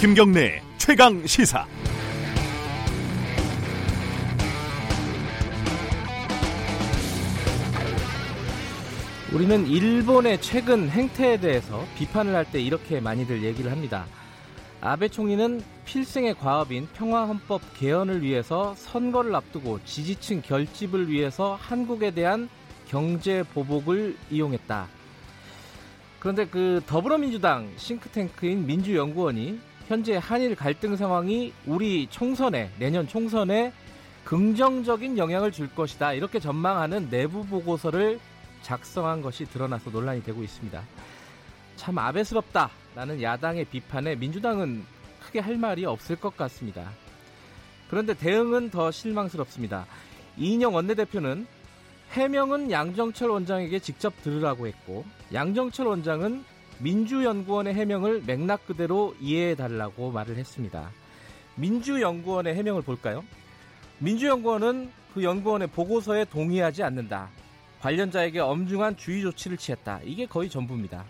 김경래 최강 시사. 우리는 일본의 최근 행태에 대해서 비판을 할 때 이렇게 많이들 얘기를 합니다. 아베 총리는 필생의 과업인 평화헌법 개헌을 위해서 선거를 앞두고 지지층 결집을 위해서 한국에 대한 경제 보복을 이용했다. 그런데 그 더불어민주당 싱크탱크인 민주연구원이 현재 한일 갈등 상황이 우리 총선에 내년 총선에 긍정적인 영향을 줄 것이다 이렇게 전망하는 내부 보고서를 작성한 것이 드러나서 논란이 되고 있습니다. 참 아베스럽다라는 야당의 비판에 민주당은 크게 할 말이 없을 것 같습니다. 그런데 대응은 더 실망스럽습니다. 이인영 원내대표는 해명은 양정철 원장에게 직접 들으라고 했고 양정철 원장은 민주연구원의 해명을 맥락 그대로 이해해 달라고 말을 했습니다. 민주연구원의 해명을 볼까요? 민주연구원은 그 연구원의 보고서에 동의하지 않는다. 관련자에게 엄중한 주의 조치를 취했다. 이게 거의 전부입니다.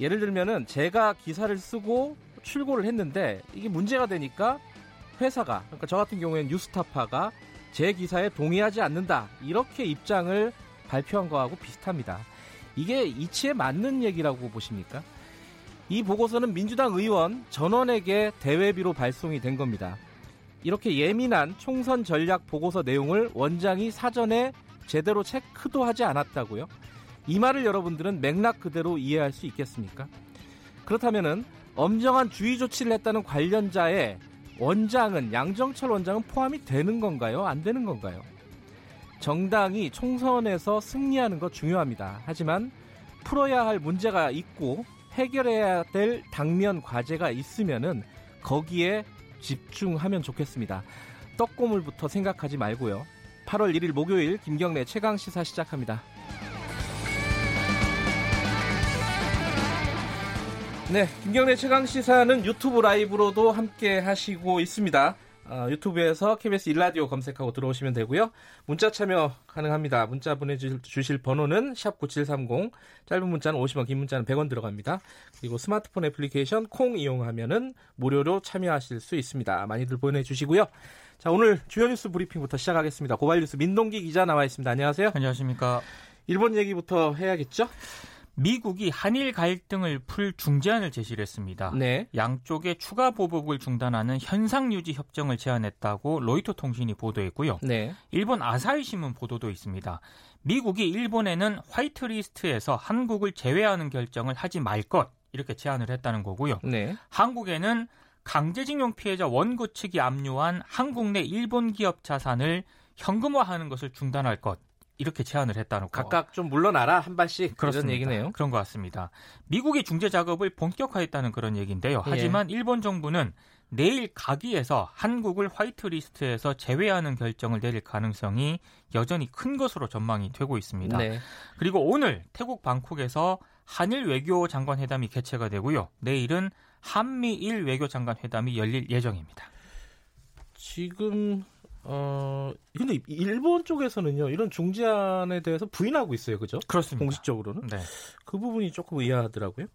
예를 들면은 제가 기사를 쓰고 출고를 했는데 이게 문제가 되니까 회사가 그러니까 저 같은 경우에는 뉴스타파가 제 기사에 동의하지 않는다. 이렇게 입장을 발표한 거하고 비슷합니다. 이게 이치에 맞는 얘기라고 보십니까? 이 보고서는 민주당 의원 전원에게 대외비로 발송이 된 겁니다. 이렇게 예민한 총선 전략 보고서 내용을 원장이 사전에 제대로 체크도 하지 않았다고요? 이 말을 여러분들은 맥락 그대로 이해할 수 있겠습니까? 그렇다면은 엄정한 주의 조치를 했다는 관련자의 원장은 양정철 원장은 포함이 되는 건가요? 안 되는 건가요? 정당이 총선에서 승리하는 것 중요합니다. 하지만 풀어야 할 문제가 있고 해결해야 될 당면 과제가 있으면은 거기에 집중하면 좋겠습니다. 떡고물부터 생각하지 말고요. 8월 1일 목요일 김경래 최강 시사 시작합니다. 네, 김경래 최강 시사는 유튜브 라이브로도 함께 하시고 있습니다. 어, 유튜브에서 KBS 일라디오 검색하고 들어오시면 되고요. 문자 참여 가능합니다. 문자 보내주실 번호는 샵 9730, 짧은 문자는 50원, 긴 문자는 100원 들어갑니다. 그리고 스마트폰 애플리케이션 콩 이용하면은 무료로 참여하실 수 있습니다. 많이들 보내주시고요. 자, 오늘 주요 뉴스 브리핑부터 시작하겠습니다. 고발 뉴스 민동기 기자 나와 있습니다. 안녕하세요. 안녕하십니까. 일본 얘기부터 해야겠죠? 미국이 한일 갈등을 풀 중재안을 제시를 했습니다. 네. 양쪽의 추가 보복을 중단하는 현상 유지 협정을 제안했다고 로이터 통신이 보도했고요. 네. 일본 아사히 신문 보도도 있습니다. 미국이 일본에는 화이트리스트에서 한국을 제외하는 결정을 하지 말 것 이렇게 제안을 했다는 거고요. 네. 한국에는 강제징용 피해자 원고 측이 압류한 한국 내 일본 기업 자산을 현금화하는 것을 중단할 것 이렇게 제안을 했다는 거. 각각 좀 물러나라 한 발씩 그런 얘기네요. 그런 것 같습니다. 미국이 중재 작업을 본격화했다는 그런 얘기인데요. 예. 하지만 예. 일본 정부는 내일 가기에서 한국을 화이트리스트에서 제외하는 결정을 내릴 가능성이 여전히 큰 것으로 전망이 되고 있습니다. 네. 그리고 오늘 태국 방콕에서 한일 외교 장관 회담이 개최가 되고요. 내일은 한미일 외교 장관 회담이 열릴 예정입니다. 지금 어, 근데 일본 쪽에서는요, 이런 중재안에 대해서 부인하고 있어요. 그죠? 그렇습니다. 공식적으로는. 네. 그 부분이 조금 의아하더라고요.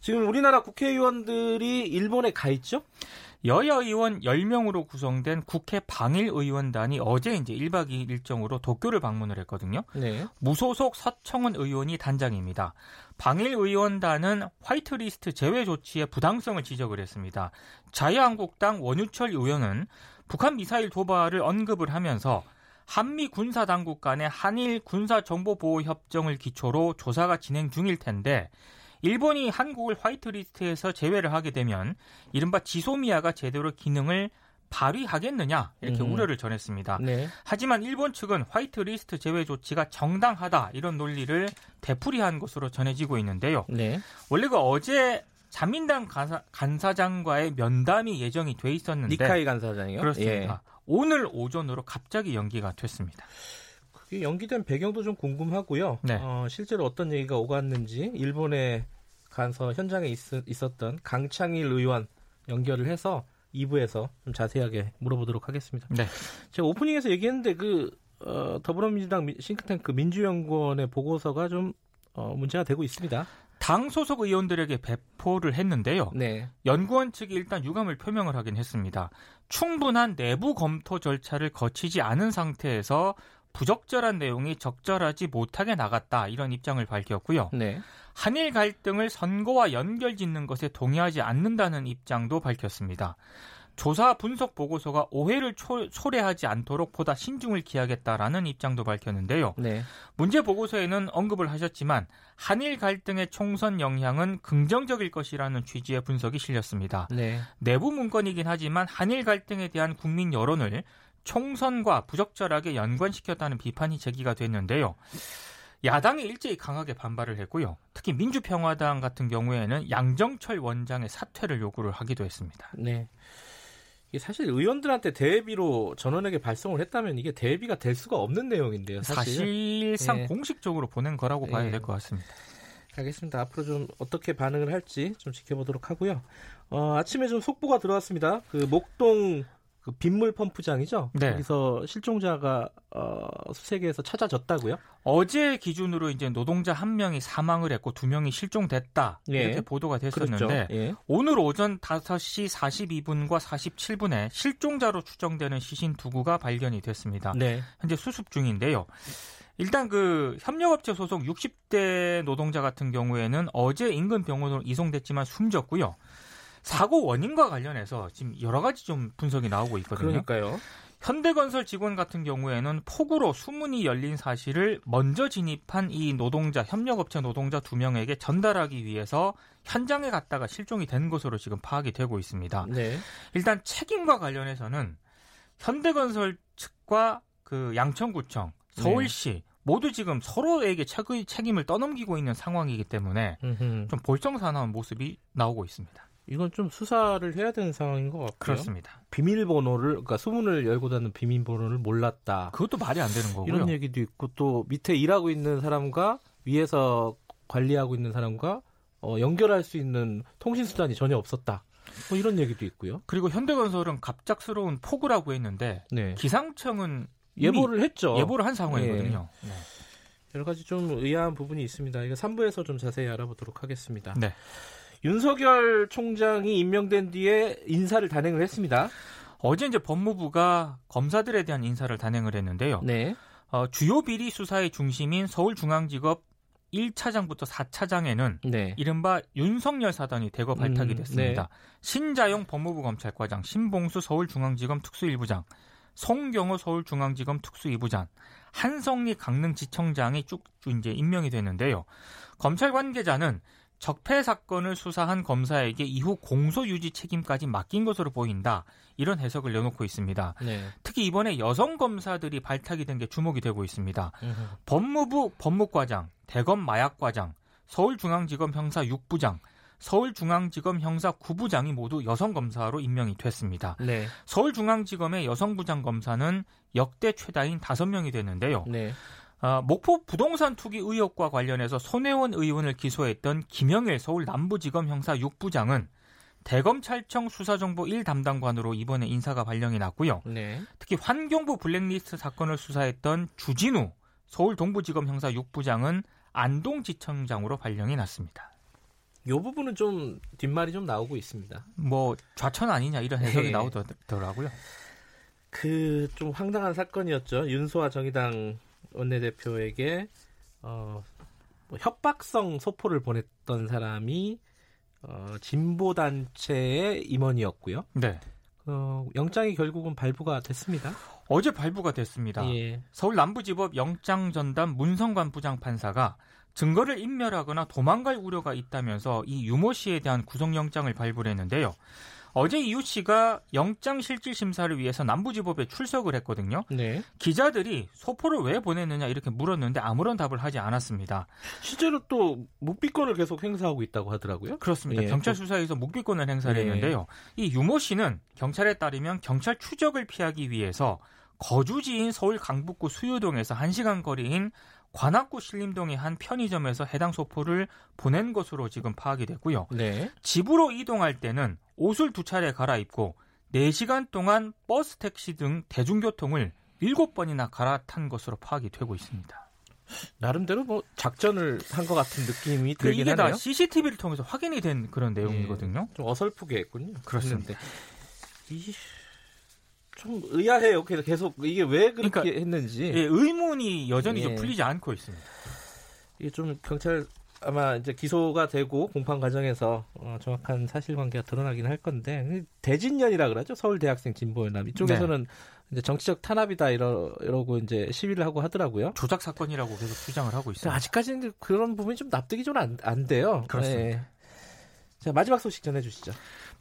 지금 우리나라 국회의원들이 일본에 가 있죠? 여야 의원 10명으로 구성된 국회 방일 의원단이 어제 이제 1박 2일 일정으로 도쿄를 방문을 했거든요. 네. 무소속 서청은 의원이 단장입니다. 방일 의원단은 화이트리스트 제외 조치의 부당성을 지적을 했습니다. 자유한국당 원유철 의원은 북한 미사일 도발을 언급을 하면서 한미 군사 당국 간의 한일 군사 정보 보호 협정을 기초로 조사가 진행 중일 텐데 일본이 한국을 화이트리스트에서 제외를 하게 되면 이른바 지소미아가 제대로 기능을 발휘하겠느냐 이렇게 음. 우려를 전했습니다. 네. 하지만 일본 측은 화이트리스트 제외 조치가 정당하다 이런 논리를 되풀이한 것으로 전해지고 있는데요. 네. 원래 그 어제 자민당 간사, 장과의 면담이 예정이 돼 있었는데 니카이 간사장이요? 그렇습니다. 예. 오늘 오전으로 갑자기 연기가 됐습니다. 그게 연기된 배경도 좀 궁금하고요. 네. 어, 실제로 어떤 얘기가 오갔는지 일본에 가서 현장에 있, 었던 강창일 의원 연결을 해서 2부에서 좀 자세하게 물어보도록 하겠습니다. 네. 제가 오프닝에서 얘기했는데 그 어, 더불어민주당 싱크탱크 민주연구원의 보고서가 좀 어, 문제가 되고 있습니다. 당 소속 의원들에게 배포를 했는데요. 네. 연구원 측이 일단 유감을 표명을 하긴 했습니다. 충분한 내부 검토 절차를 거치지 않은 상태에서 부적절한 내용이 적절하지 못하게 나갔다 이런 입장을 밝혔고요. 네. 한일 갈등을 선거와 연결짓는 것에 동의하지 않는다는 입장도 밝혔습니다. 조사 분석 보고서가 오해를 초, 초래하지 않도록 보다 신중을 기하겠다라는 입장도 밝혔는데요. 네. 문제 보고서에는 언급을 하셨지만 한일 갈등의 총선 영향은 긍정적일 것이라는 취지의 분석이 실렸습니다. 네. 내부 문건이긴 하지만 한일 갈등에 대한 국민 여론을 총선과 부적절하게 연관시켰다는 비판이 제기가 됐는데요. 야당이 일제히 강하게 반발을 했고요. 특히 민주평화당 같은 경우에는 양정철 원장의 사퇴를 요구를 하기도 했습니다. 네. 사실 의원들한테 대비로 전원에게 발송을 했다면 이게 대비가 될 수가 없는 내용인데요. 사실. 상 네. 공식적으로 보낸 거라고 봐야 네. 될것 같습니다. 알겠습니다. 앞으로 좀 어떻게 반응을 할지 좀 지켜보도록 하고요. 어, 아침에 좀 속보가 들어왔습니다. 그 목동 그 빗물 펌프장이죠. 네. 거기서 실종자가 어, 수색에서 찾아졌다고요? 어제 기준으로 이제 노동자 한 명이 사망을 했고 두 명이 실종됐다 예. 이렇게 보도가 됐었는데 그렇죠. 예. 오늘 오전 5시 42분과 47분에 실종자로 추정되는 시신 두 구가 발견이 됐습니다. 네. 현재 수습 중인데요. 일단 그 협력업체 소속 60대 노동자 같은 경우에는 어제 인근 병원으로 이송됐지만 숨졌고요. 사고 원인과 관련해서 지금 여러 가지 좀 분석이 나오고 있거든요. 그러니까요. 현대건설 직원 같은 경우에는 폭우로 수문이 열린 사실을 먼저 진입한 이 노동자 협력업체 노동자 두 명에게 전달하기 위해서 현장에 갔다가 실종이 된 것으로 지금 파악이 되고 있습니다. 네. 일단 책임과 관련해서는 현대건설 측과 그 양천구청, 서울시 네. 모두 지금 서로에게 책임을 떠넘기고 있는 상황이기 때문에 음흠. 좀 볼썽사나운 모습이 나오고 있습니다. 이건 좀 수사를 해야 되는 상황인 것 같고요. 그렇습니다. 비밀번호를 그러니까 소문을 열고 닫는 비밀번호를 몰랐다. 그것도 말이 안 되는 거고요. 이런 얘기도 있고 또 밑에 일하고 있는 사람과 위에서 관리하고 있는 사람과 어, 연결할 수 있는 통신 수단이 전혀 없었다. 뭐 이런 얘기도 있고요. 그리고 현대건설은 갑작스러운 폭우라고 했는데 네. 기상청은 예보를 했죠. 예보를 한 상황이거든요. 네. 네. 여러 가지 좀 의아한 부분이 있습니다. 이거 3부에서 좀 자세히 알아보도록 하겠습니다. 네. 윤석열 총장이 임명된 뒤에 인사를 단행을 했습니다. 어제 이제 법무부가 검사들에 대한 인사를 단행을 했는데요. 네. 어, 주요 비리 수사의 중심인 서울중앙지법 1차장부터 4차장에는 네. 이른바 윤석열 사단이 대거 발탁이 음, 됐습니다. 음, 네. 신자용 법무부 검찰과장, 신봉수 서울중앙지검 특수일부장, 송경호 서울중앙지검 특수이부장, 한성리 강릉지청장이 쭉 이제 임명이 되는데요. 검찰 관계자는 적폐 사건을 수사한 검사에게 이후 공소 유지 책임까지 맡긴 것으로 보인다. 이런 해석을 내놓고 있습니다. 네. 특히 이번에 여성 검사들이 발탁이 된 게 주목이 되고 있습니다. 으흠. 법무부 법무과장, 대검 마약과장, 서울중앙지검 형사 6부장, 서울중앙지검 형사 9부장이 모두 여성 검사로 임명이 됐습니다. 네. 서울중앙지검의 여성 부장 검사는 역대 최다인 5명이 됐는데요. 네. 어, 목포 부동산 투기 의혹과 관련해서 손혜원 의원을 기소했던 김영일 서울 남부지검 형사 6부장은 대검찰청 수사정보 1 담당관으로 이번에 인사가 발령이 났고요. 네. 특히 환경부 블랙리스트 사건을 수사했던 주진우 서울 동부지검 형사 6부장은 안동지청장으로 발령이 났습니다. 이 부분은 좀 뒷말이 좀 나오고 있습니다. 뭐 좌천 아니냐 이런 해석이 네. 나오더라고요. 그 좀 황당한 사건이었죠. 윤소아 정의당 원내대표에게 어, 뭐 협박성 소포를 보냈던 사람이 어, 진보 단체의 임원이었고요. 네. 어, 영장이 결국은 발부가 됐습니다. 어제 발부가 됐습니다. 예. 서울 남부지법 영장 전담 문성관 부장판사가 증거를 인멸하거나 도망갈 우려가 있다면서 이 유모 씨에 대한 구속영장을 발부를 했는데요. 어제 이유 씨가 영장 실질 심사를 위해서 남부지법에 출석을 했거든요. 네. 기자들이 소포를 왜 보냈느냐 이렇게 물었는데 아무런 답을 하지 않았습니다. 실제로 또 묵비권을 계속 행사하고 있다고 하더라고요. 그렇습니다. 예. 경찰 수사에서 묵비권을 행사를 예. 했는데요. 이 유모 씨는 경찰에 따르면 경찰 추적을 피하기 위해서 거주지인 서울 강북구 수유동에서 1시간 거리인 관악구 신림동의 한 편의점에서 해당 소포를 보낸 것으로 지금 파악이 됐고요. 네. 집으로 이동할 때는 옷을 두 차례 갈아입고 4시간 동안 버스, 택시 등 대중교통을 7번이나 갈아탄 것으로 파악이 되고 있습니다. 나름대로 뭐 작전을 한 것 같은 느낌이 그 들긴 이게 하네요. 다 CCTV를 통해서 확인이 된 그런 내용이거든요. 예, 좀 어설프게 했군요. 그렇습니다. 이, 좀 의아해요. 그래서 계속 이게 왜 그렇게 그러니까, 했는지 예, 의문이 여전히 예. 좀 풀리지 않고 있습니다. 이게 좀 경찰 아마 이제 기소가 되고 공판 과정에서 어, 정확한 사실관계가 드러나긴 할 건데 대진년이라 그러죠 서울 대학생 진보연합 이쪽에서는 네. 이제 정치적 탄압이다 이러, 이러고 이제 시위를 하고 하더라고요. 조작 사건이라고 계속 주장을 하고 있어요. 아직까지는 그런 부분이 좀 납득이 좀 안 안 돼요. 그렇습니다. 네. 자 마지막 소식 전해주시죠.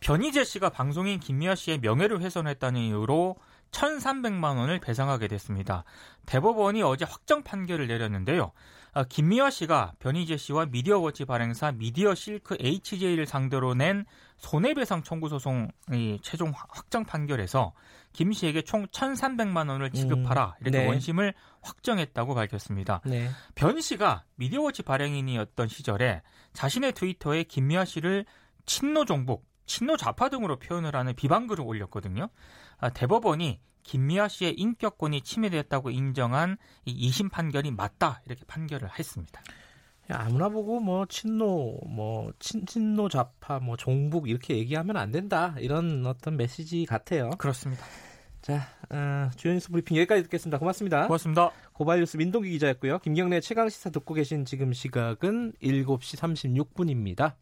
변희재 씨가 방송인 김미아 씨의 명예를 훼손했다는 이유로 1,300만 원을 배상하게 됐습니다. 대법원이 어제 확정 판결을 내렸는데요. 아, 김미화 씨가 변희재 씨와 미디어워치 발행사 미디어 실크 HJ를 상대로 낸 손해배상 청구 소송의 최종 확정 판결에서 김 씨에게 총 1,300만 원을 지급하라 이렇게 네. 원심을 확정했다고 밝혔습니다. 네. 변 씨가 미디어워치 발행인이었던 시절에 자신의 트위터에 김미아 씨를 친노 종북, 친노 좌파 등으로 표현을 하는 비방글을 올렸거든요. 아, 대법원이 김미아 씨의 인격권이 침해됐다고 인정한 이 2심 판결이 맞다 이렇게 판결을 했습니다. 아무나 보고 뭐 친노, 뭐 친, 친노 좌파, 뭐 종북 이렇게 얘기하면 안 된다 이런 어떤 메시지 같아요. 그렇습니다. 자, 어, 주요 뉴스 브리핑 여기까지 듣겠습니다. 고맙습니다. 고맙습니다. 고발뉴스 민동기 기자였고요. 김경래 최강 시사 듣고 계신 지금 시각은 7시 36분입니다.